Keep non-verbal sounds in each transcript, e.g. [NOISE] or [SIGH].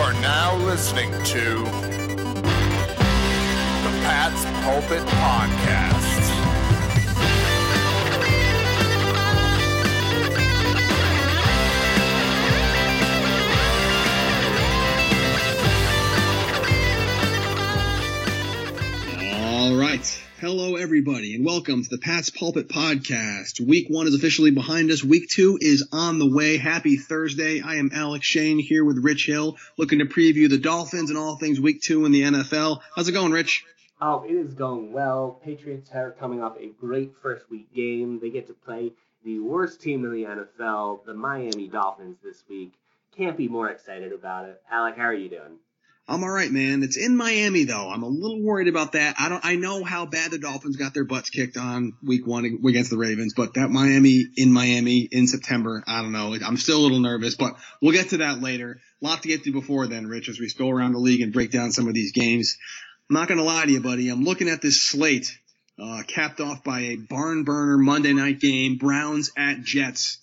are now listening to the Pat's Pulpit Podcast. All right. Hello, everybody, and welcome to the Pat's Pulpit Podcast. Week one is officially behind us. Week two is on the way. Happy Thursday. I am Alec Shane here with Rich Hill, looking to preview the Dolphins and all things week two in the NFL. How's it going, Rich? Oh, it is going well. Patriots are coming off a great first week game. They get to play the worst team in the NFL, the Miami Dolphins, this week. Can't be more excited about it. Alec, how are you doing? I'm all right, man. It's in Miami though. I'm a little worried about that. I don't. I know how bad the Dolphins got their butts kicked on week one against the Ravens, but that Miami in Miami in September, I don't know. I'm still a little nervous, but we'll get to that later. A lot to get to before then, Rich, as we go around the league and break down some of these games. I'm not gonna lie to you, buddy. I'm looking at this slate, uh, capped off by a barn burner Monday night game, Browns at Jets.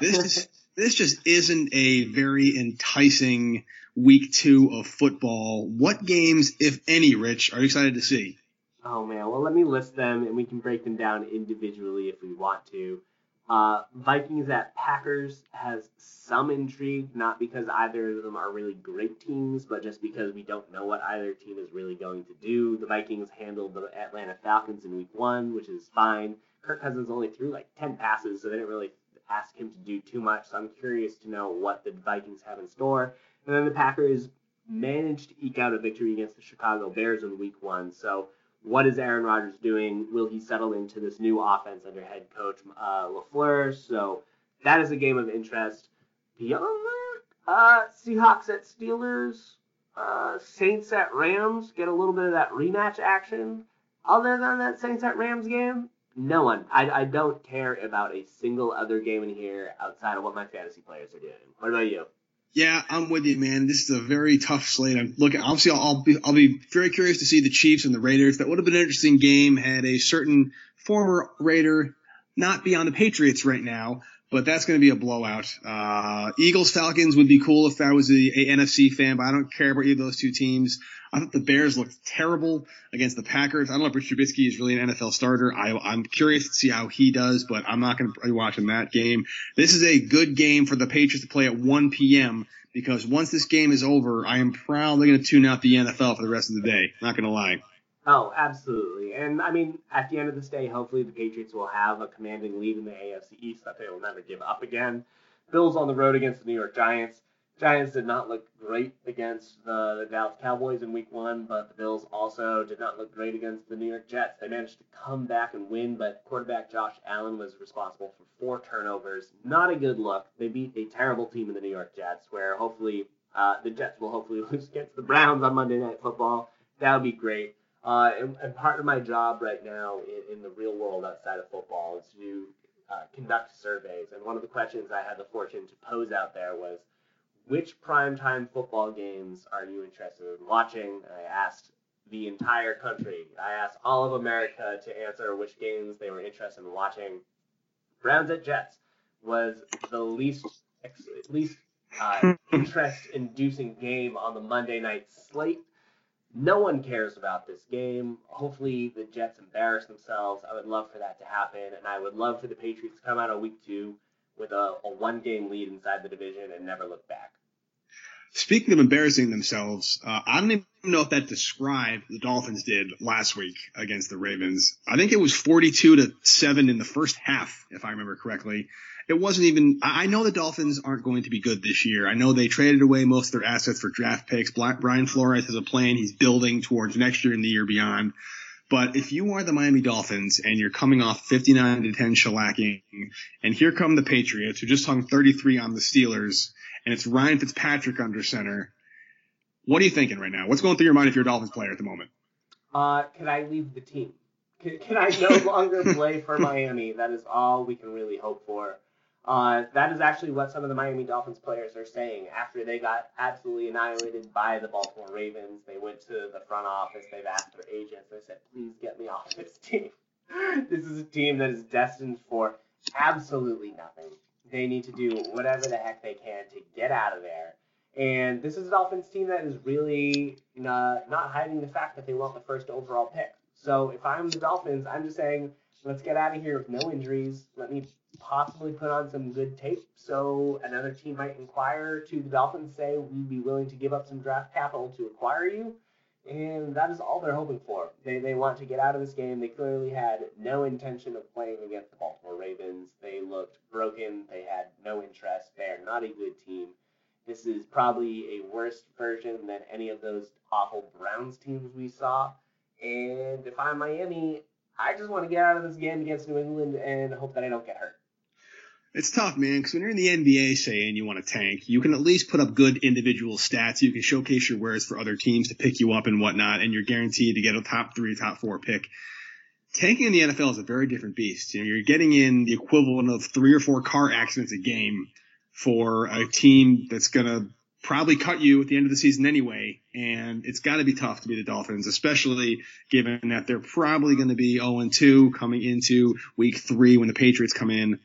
This is, [LAUGHS] this just isn't a very enticing week two of football. What games, if any, Rich, are you excited to see? Oh man, well let me list them and we can break them down individually if we want to. Uh, Vikings at Packers has some intrigue, not because either of them are really great teams, but just because we don't know what either team is really going to do. The Vikings handled the Atlanta Falcons in week one, which is fine. Kirk Cousins only threw like 10 passes, so they didn't really ask him to do too much. So I'm curious to know what the Vikings have in store. And then the Packers managed to eke out a victory against the Chicago Bears in week one. So what is Aaron Rodgers doing? Will he settle into this new offense under head coach uh, LaFleur? So that is a game of interest. Beyond that, uh, Seahawks at Steelers, uh, Saints at Rams, get a little bit of that rematch action. Other than that Saints at Rams game, no one. I, I don't care about a single other game in here outside of what my fantasy players are doing. What about you? Yeah, I'm with you, man. This is a very tough slate. I'm looking. Obviously, I'll be I'll be very curious to see the Chiefs and the Raiders. That would have been an interesting game had a certain former Raider not be on the Patriots right now. But that's going to be a blowout. Uh, Eagles Falcons would be cool if I was a, a NFC fan, but I don't care about either of those two teams. I thought the Bears looked terrible against the Packers. I don't know if Mitch Trubisky is really an NFL starter. I, I'm curious to see how he does, but I'm not going to be watching that game. This is a good game for the Patriots to play at 1 p.m. because once this game is over, I am probably going to tune out the NFL for the rest of the day. Not going to lie. Oh, absolutely. And I mean, at the end of this day, hopefully the Patriots will have a commanding lead in the AFC East that they will never give up again. Bills on the road against the New York Giants. Giants did not look great against the, the Dallas Cowboys in week one, but the Bills also did not look great against the New York Jets. They managed to come back and win, but quarterback Josh Allen was responsible for four turnovers. Not a good look. They beat a terrible team in the New York Jets, where hopefully uh, the Jets will hopefully [LAUGHS] lose against the Browns on Monday Night Football. That would be great. Uh, and, and, part of my job right now in, in, the real world outside of football is to uh, conduct surveys. And one of the questions I had the fortune to pose out there was, which primetime football games are you interested in watching? And I asked the entire country. I asked all of America to answer which games they were interested in watching. Browns at Jets was the least least uh, [LAUGHS] interest-inducing game on the Monday night slate. No one cares about this game. Hopefully, the Jets embarrass themselves. I would love for that to happen, and I would love for the Patriots to come out of week two with a, a one game lead inside the division and never look back. Speaking of embarrassing themselves, uh, I don't even know if that described the Dolphins did last week against the Ravens. I think it was 42 to 7 in the first half, if I remember correctly it wasn't even. I know the Dolphins aren't going to be good this year. I know they traded away most of their assets for draft picks. Brian Flores has a plan he's building towards next year and the year beyond. But if you are the Miami Dolphins and you're coming off 59 to 10 shellacking, and here come the Patriots who just hung 33 on the Steelers, and it's Ryan Fitzpatrick under center. What are you thinking right now? What's going through your mind if you're a Dolphins player at the moment? Uh, can I leave the team? Can, can I no [LAUGHS] longer play for Miami? That is all we can really hope for. Uh, that is actually what some of the Miami Dolphins players are saying after they got absolutely annihilated by the Baltimore Ravens. They went to the front office, they've asked their agents, they said, please get me off this team. [LAUGHS] this is a team that is destined for absolutely nothing. They need to do whatever the heck they can to get out of there. And this is a Dolphins team that is really not, not hiding the fact that they want the first overall pick. So if I'm the Dolphins, I'm just saying, let's get out of here with no injuries. Let me possibly put on some good tape so another team might inquire to the Dolphins, say we'd be willing to give up some draft capital to acquire you. And that is all they're hoping for. They, they want to get out of this game. They clearly had no intention of playing against the Baltimore Ravens. They looked broken. They had no interest. They are not a good team. This is probably a worse version than any of those awful Browns teams we saw. And if I'm Miami, I just want to get out of this game against New England and hope that I don't get hurt. It's tough, man, because when you're in the NBA, say, and you want to tank, you can at least put up good individual stats. You can showcase your wares for other teams to pick you up and whatnot, and you're guaranteed to get a top three, top four pick. Tanking in the NFL is a very different beast. You know, you're getting in the equivalent of three or four car accidents a game for a team that's going to probably cut you at the end of the season anyway. And it's got to be tough to be the Dolphins, especially given that they're probably going to be 0 2 coming into week three when the Patriots come in.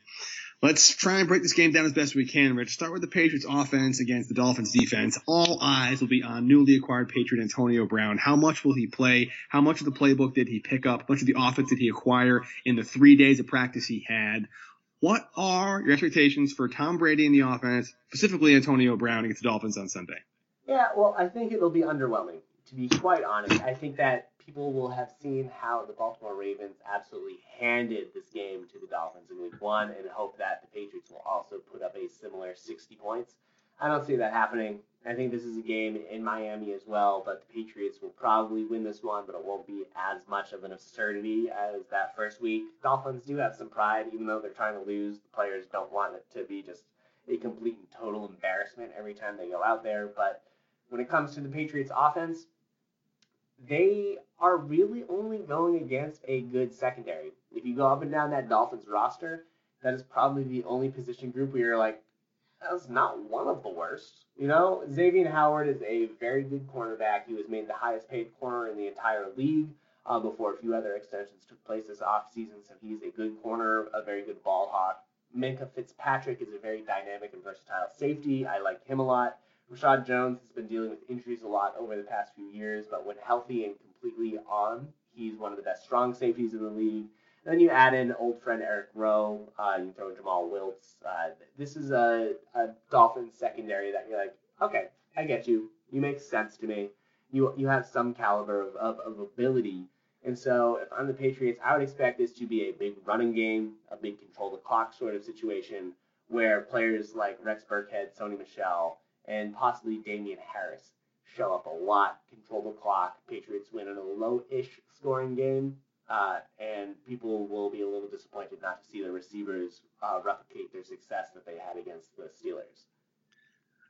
Let's try and break this game down as best we can, Rich. Start with the Patriots offense against the Dolphins defense. All eyes will be on newly acquired Patriot Antonio Brown. How much will he play? How much of the playbook did he pick up? How much of the offense did he acquire in the three days of practice he had? What are your expectations for Tom Brady in the offense, specifically Antonio Brown against the Dolphins on Sunday? Yeah, well, I think it'll be underwhelming, to be quite honest. I think that people will have seen how the Baltimore Ravens absolutely handed this game to the Dolphins in week one and hope that the Patriots will also put up a similar 60 points. I don't see that happening. I think this is a game in Miami as well, but the Patriots will probably win this one, but it won't be as much of an absurdity as that first week. Dolphins do have some pride, even though they're trying to lose. The players don't want it to be just a complete and total embarrassment every time they go out there. But when it comes to the Patriots offense, they are really only going against a good secondary. If you go up and down that Dolphins roster, that is probably the only position group where you're like, that's not one of the worst. You know, Xavier Howard is a very good cornerback. He was made the highest paid corner in the entire league uh, before a few other extensions took place this offseason. So he's a good corner, a very good ball hawk. Minkah Fitzpatrick is a very dynamic and versatile safety. I like him a lot. Reshad Jones has been dealing with injuries a lot over the past few years, but when healthy and completely on, he's one of the best strong safeties in the league. Then you add in old friend Eric Rowe. Uh, you throw Jomal Wiltz. Uh, this is a, a Dolphins secondary that you're like, okay, I get you. You make sense to me. You you have some caliber of, of, of ability. And so if I'm the Patriots, I would expect this to be a big running game, a big control the clock sort of situation where players like Rex Burkhead, Sony Michel, and possibly Damien Harris show up a lot, control the clock. Patriots win in a low-ish scoring game, uh, and people will be a little disappointed not to see the receivers uh, replicate their success that they had against the Steelers.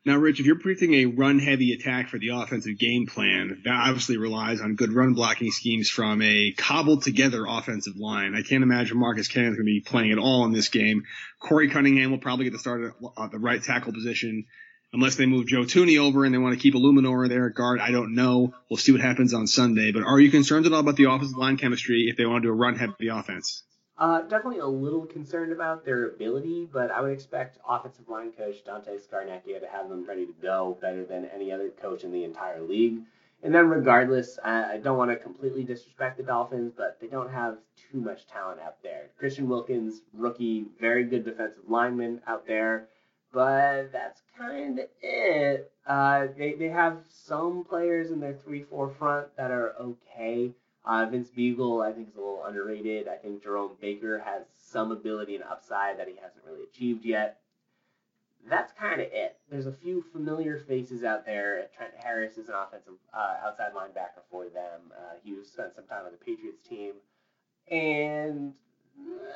Now, Rich, if you're predicting a run-heavy attack for the offensive game plan, that obviously relies on good run blocking schemes from a cobbled-together offensive line. I can't imagine Marcus Cannon's going to be playing at all in this game. Korey Cunningham will probably get the start at the right tackle position unless they move Joe Thuney over and they want to keep Eluemunor there at guard. I don't know. We'll see what happens on Sunday. But are you concerned at all about the offensive line chemistry if they want to do a run heavy offense? Uh, definitely a little concerned about their ability, but I would expect offensive line coach Dante Scarnecchia to have them ready to go better than any other coach in the entire league. And then, regardless, I don't want to completely disrespect the Dolphins, but they don't have too much talent out there. Christian Wilkins, rookie, very good defensive lineman out there but that's kind of it. Uh, they, they have some players in their 3 4 front that are okay. Uh, Vince Biegel, I think, is a little underrated. I think Jerome Baker has some ability and upside that he hasn't really achieved yet. That's kind of it. There's a few familiar faces out there. Trent Harris is an offensive uh, outside linebacker for them. Uh, he spent some time on the Patriots team. And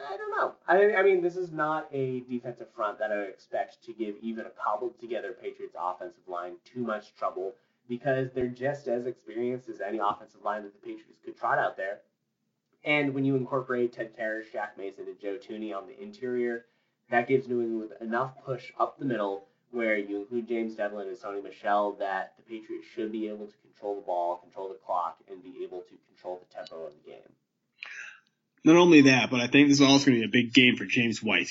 I don't know. I, I mean, this is not a defensive front that I would expect to give even a cobbled together Patriots offensive line too much trouble because they're just as experienced as any offensive line that the Patriots could trot out there. And when you incorporate Ted Karras, Shaq Mason, and Joe Thuney on the interior, that gives New England enough push up the middle where you include James Develin and Sony Michel that the Patriots should be able to control the ball, control the clock, and be able to control the tempo of the game. Not only that, but I think this is also going to be a big game for James White.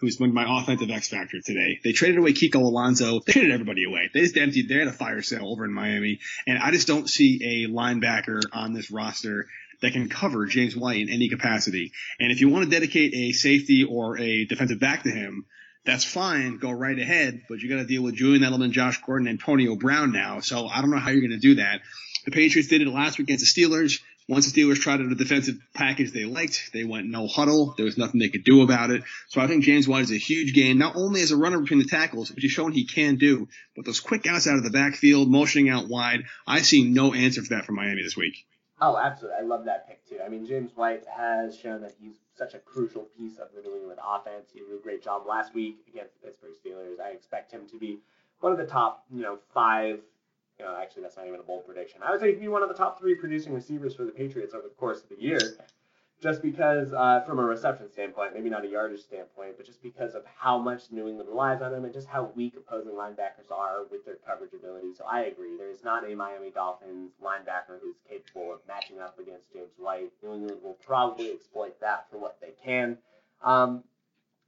who's been my offensive X factor today. They traded away Kiko Alonso. They traded everybody away. They just emptied. They had a fire sale over in Miami, and I just don't see a linebacker on this roster that can cover James White in any capacity. And if you want to dedicate a safety or a defensive back to him, that's fine. Go right ahead. But you got to deal with Julian Edelman, Josh Gordon, Antonio Brown now. So I don't know how you're going to do that. The Patriots did it last week against the Steelers. Once the Steelers tried out a defensive package they liked, they went no huddle. There was nothing they could do about it. So I think James White is a huge gain, not only as a runner between the tackles, which he's shown he can do, but those quick outs out of the backfield, motioning out wide. I see no answer for that from Miami this week. Oh, absolutely. I love that pick too. I mean, James White has shown that he's such a crucial piece of the New England offense. He did a great job last week against the Pittsburgh Steelers. I expect him to be one of the top, you know, five you know, actually that's not even a bold prediction. I would say he'd be one of the top three producing receivers for the Patriots over the course of the year, just because uh, from a reception standpoint, maybe not a yardage standpoint, but just because of how much New England relies on him and just how weak opposing linebackers are with their coverage ability. So I agree. There is not a Miami Dolphins linebacker who's capable of matching up against James White. New England will probably exploit that for what they can. Um,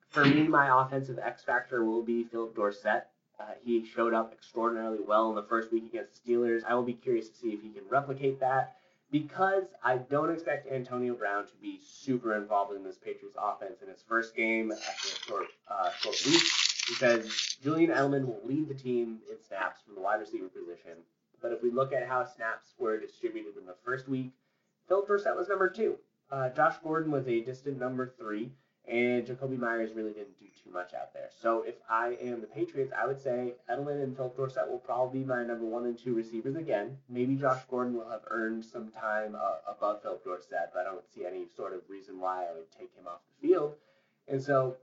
for me, my offensive X factor will be Phillip Dorsett. Uh, he showed up extraordinarily well in the first week against the Steelers. I will be curious to see if he can replicate that because I don't expect Antonio Brown to be super involved in this Patriots offense in his first game after a short, uh, short week because Julian Edelman will lead the team in snaps from the wide receiver position. But if we look at how snaps were distributed in the first week, Phillip Dorsett was number two. Uh, Josh Gordon was a distant number three and Jakobi Meyers really didn't do too much out there. So if I am the Patriots, I would say Edelman and Phillip Dorsett will probably be my number one and two receivers again. Maybe Josh Gordon will have earned some time uh, above Phillip Dorsett, but I don't see any sort of reason why I would take him off the field. And so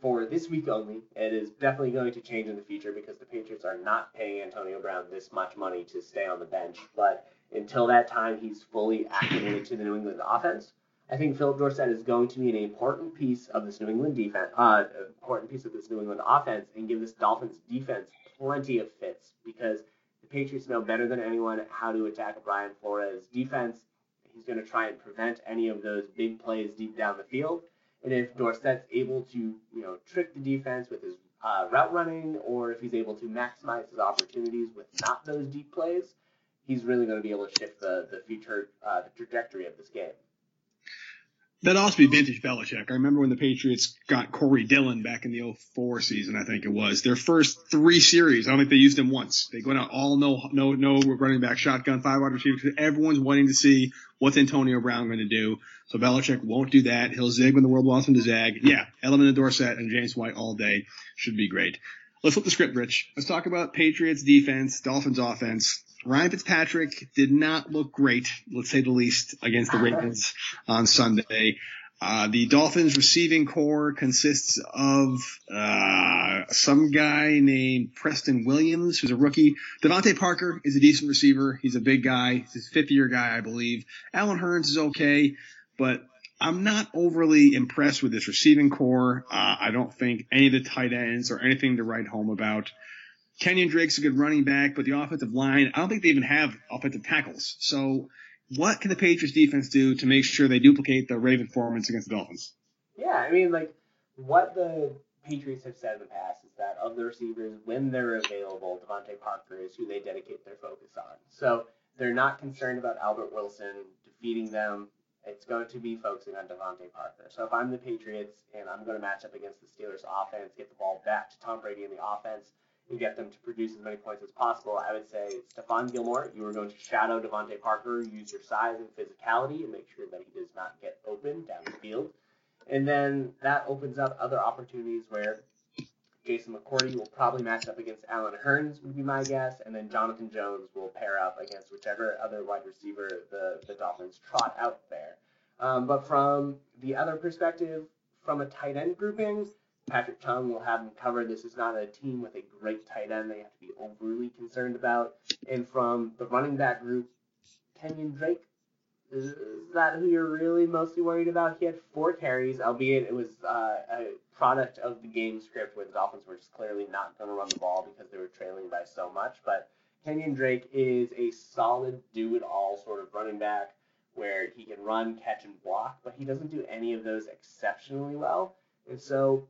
for this week only, it is definitely going to change in the future because the Patriots are not paying Antonio Brown this much money to stay on the bench. But until that time, he's fully acclimated to the New England offense. I think Phillip Dorsett is going to be an important piece of this New England defense, uh, important piece of this New England offense, and give this Dolphins defense plenty of fits because the Patriots know better than anyone how to attack Brian Flores defense. He's going to try and prevent any of those big plays deep down the field. And if Dorsett's able to, you know, trick the defense with his uh, route running, or if he's able to maximize his opportunities with not those deep plays, he's really going to be able to shift the the future uh, the trajectory of this game. That also be vintage Belichick. I remember when the Patriots got Corey Dillon back in the 04 season, I think it was. Their first three series, I don't think they used him once. They went out all no, no, no running back, shotgun, five wide receivers. Everyone's wanting to see what's Antonio Brown going to do. So Belichick won't do that. He'll zig when the world wants him to zag. Yeah, Edelman and Dorsett and James White all day should be great. Let's flip the script, Rich. Let's talk about Patriots defense, Dolphins offense. Ryan Fitzpatrick did not look great, let's say the least, against the Ravens [LAUGHS] on Sunday. Uh, the Dolphins receiving core consists of uh, some guy named Preston Williams, who's a rookie. DeVante Parker is a decent receiver. He's a big guy. He's his fifth year guy, I believe. Allen Hurns is okay, but I'm not overly impressed with this receiving core. Uh, I don't think any of the tight ends or anything to write home about. Kenyan Drake's a good running back, but the offensive line, I don't think they even have offensive tackles. So what can the Patriots defense do to make sure they duplicate the Raven performance against the Dolphins? Yeah, I mean, like, what the Patriots have said in the past is that of the receivers, when they're available, DeVante Parker is who they dedicate their focus on. So they're not concerned about Albert Wilson defeating them. It's going to be focusing on DeVante Parker. So if I'm the Patriots and I'm going to match up against the Steelers offense, get the ball back to Tom Brady in the offense, get them to produce as many points as possible, I would say Stephon Gilmore, you are going to shadow DeVante Parker, use your size and physicality, and make sure that he does not get open down the field. And then that opens up other opportunities where Jason McCourty will probably match up against Allen Hurns, would be my guess, and then Jonathan Jones will pair up against whichever other wide receiver the, the Dolphins trot out there. Um, but from the other perspective, from a tight end grouping, Patrick Chung will have them covered. This is not a team with a great tight end they have to be overly concerned about. And from the running back group, Kenyan Drake, is that who you're really mostly worried about? He had four carries, albeit it was uh, a product of the game script where the Dolphins were just clearly not going to run the ball because they were trailing by so much. But Kenyan Drake is a solid do it all sort of running back where he can run, catch, and block, but he doesn't do any of those exceptionally well. And so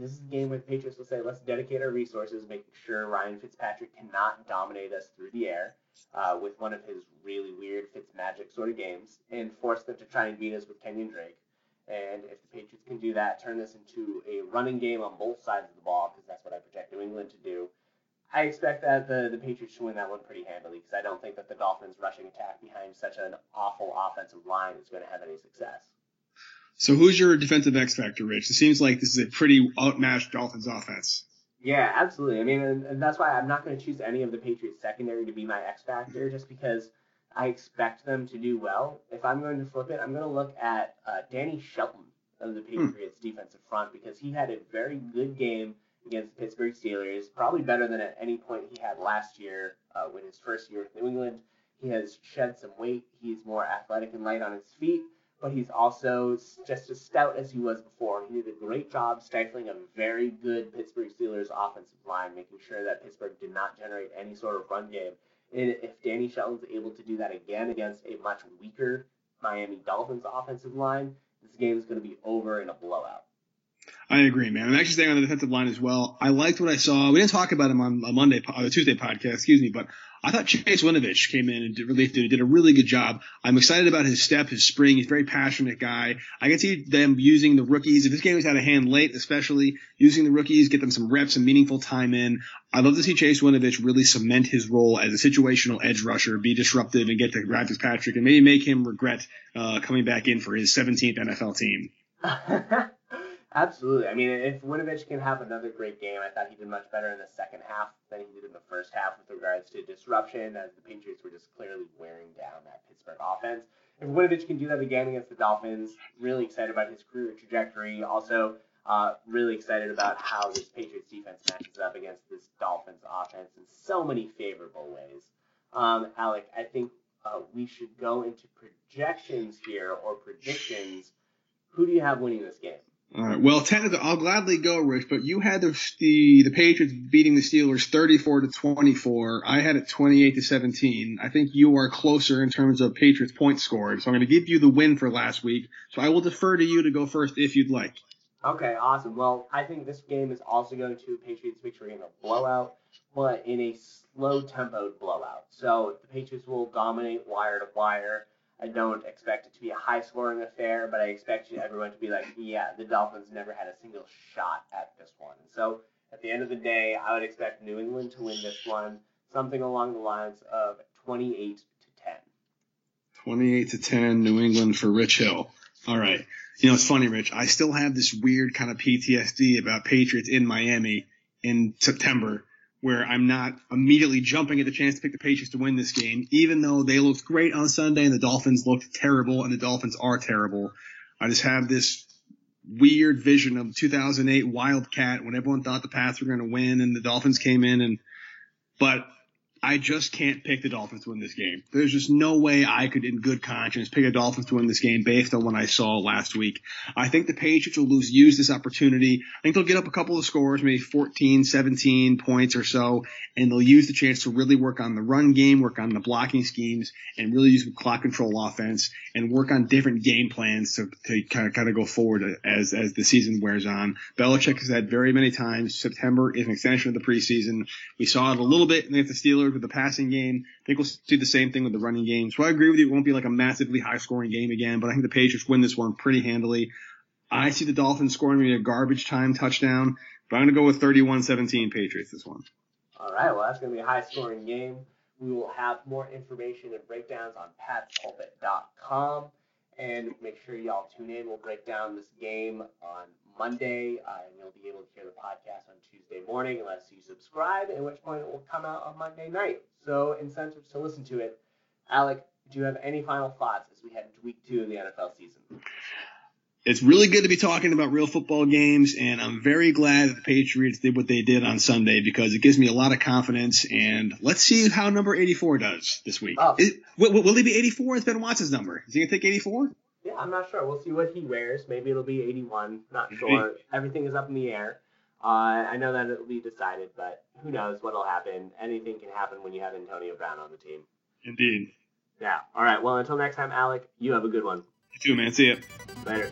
This is a game where the Patriots will say, let's dedicate our resources, making sure Ryan Fitzpatrick cannot dominate us through the air uh, with one of his really weird Fitzmagic sort of games, and force them to try and beat us with Kenyan Drake. And if the Patriots can do that, turn this into a running game on both sides of the ball, because that's what I project New England to do. I expect that the, the Patriots should win that one pretty handily, because I don't think that the Dolphins' rushing attack behind such an awful offensive line is going to have any success. So who's your defensive X factor, Rich? It seems like this is a pretty outmatched Dolphins offense. Yeah, absolutely. I mean, and, and that's why I'm not going to choose any of the Patriots secondary to be my X factor, just because I expect them to do well. If I'm going to flip it, I'm going to look at uh, Danny Shelton of the hmm. Patriots hmm. defensive front because he had a very good game against the Pittsburgh Steelers, probably better than at any point he had last year uh, with his first year with New England. He has shed some weight. He's more athletic and light on his feet but he's also just as stout as he was before. He did a great job stifling a very good Pittsburgh Steelers offensive line, making sure that Pittsburgh did not generate any sort of run game. And if Danny Shelton's able to do that again against a much weaker Miami Dolphins offensive line, this game is going to be over in a blowout. I agree, man. I'm actually staying on the defensive line as well. I liked what I saw. We didn't talk about him on a Monday, a uh, Tuesday podcast, excuse me, but I thought Chase Winovich came in and did, relief duty, did a really good job. I'm excited about his step, his spring. He's a very passionate guy. I can see them using the rookies. If this game was out of hand late, especially using the rookies, get them some reps and meaningful time in. I'd love to see Chase Winovich really cement his role as a situational edge rusher, be disruptive, and get to Ryan Fitzpatrick, and maybe make him regret uh, coming back in for his 17th NFL team. [LAUGHS] Absolutely. I mean, if Winovich can have another great game, I thought he did much better in the second half than he did in the first half with regards to disruption, as the Patriots were just clearly wearing down that Pittsburgh offense. If Winovich can do that again against the Dolphins, really excited about his career trajectory. Also, uh, really excited about how this Patriots defense matches up against this Dolphins offense in so many favorable ways. Um, Alec, I think uh, we should go into projections here or predictions. Who do you have winning this game? All right. Well, technically, I'll gladly go, Rich. But you had the, the the Patriots beating the Steelers 34 to 24. I had it 28 to 17. I think you are closer in terms of Patriots points scored. So I'm going to give you the win for last week. So I will defer to you to go first if you'd like. Okay, awesome. Well, I think this game is also going to Patriots victory in a blowout, but in a slow tempoed blowout. So the Patriots will dominate wire to wire. I don't expect it to be a high scoring affair, but I expect everyone to be like, yeah, the Dolphins never had a single shot at this one. So at the end of the day, I would expect New England to win this one, something along the lines of 28 to 10. 28 to 10, New England for Rich Hill. All right. You know, it's funny, Rich. I still have this weird kind of PTSD about Patriots in Miami in September where I'm not immediately jumping at the chance to pick the Patriots to win this game, even though they looked great on Sunday and the Dolphins looked terrible and the Dolphins are terrible. I just have this weird vision of 2008 Wildcat when everyone thought the Pats were going to win and the Dolphins came in and, but I just can't pick the Dolphins to win this game. There's just no way I could, in good conscience, pick the Dolphins to win this game based on what I saw last week. I think the Patriots will lose, use this opportunity. I think they'll get up a couple of scores, maybe 14, 17 points or so, and they'll use the chance to really work on the run game, work on the blocking schemes, and really use clock control offense, and work on different game plans to, to kind of kind of go forward as as the season wears on. Belichick has said very many times September is an extension of the preseason. We saw it a little bit against the Steelers with the passing game. I think we'll see the same thing with the running game. So I agree with you. It won't be like a massively high scoring game again, but I think the Patriots win this one pretty handily. I see the Dolphins scoring maybe a garbage time touchdown, but I'm going to go with 31-17 Patriots this one. All right. Well, that's going to be a high scoring game. We will have more information and breakdowns on patspulpit.com. And make sure y'all tune in. We'll break down this game on Monday, uh, and you'll be able to hear the podcast on Tuesday morning unless you subscribe, at which point it will come out on Monday night. So incentives to listen to it. Alec, do you have any final thoughts as we head into week two of the NFL season? It's really good to be talking about real football games, and I'm very glad that the Patriots did what they did on Sunday because it gives me a lot of confidence. And let's see how number 84 does this week. Oh. Is, will, will, be 84? It's Ben Watson's number. Is he gonna take 84? Yeah, I'm not sure. We'll see what he wears. Maybe it'll be 81. Not sure. Everything is up in the air. Uh, I know that it'll be decided, but who knows what'll happen. Anything can happen when you have Antonio Brown on the team. Indeed. Yeah. All right. Well, until next time, Alec, you have a good one. You too, man. See ya. Later.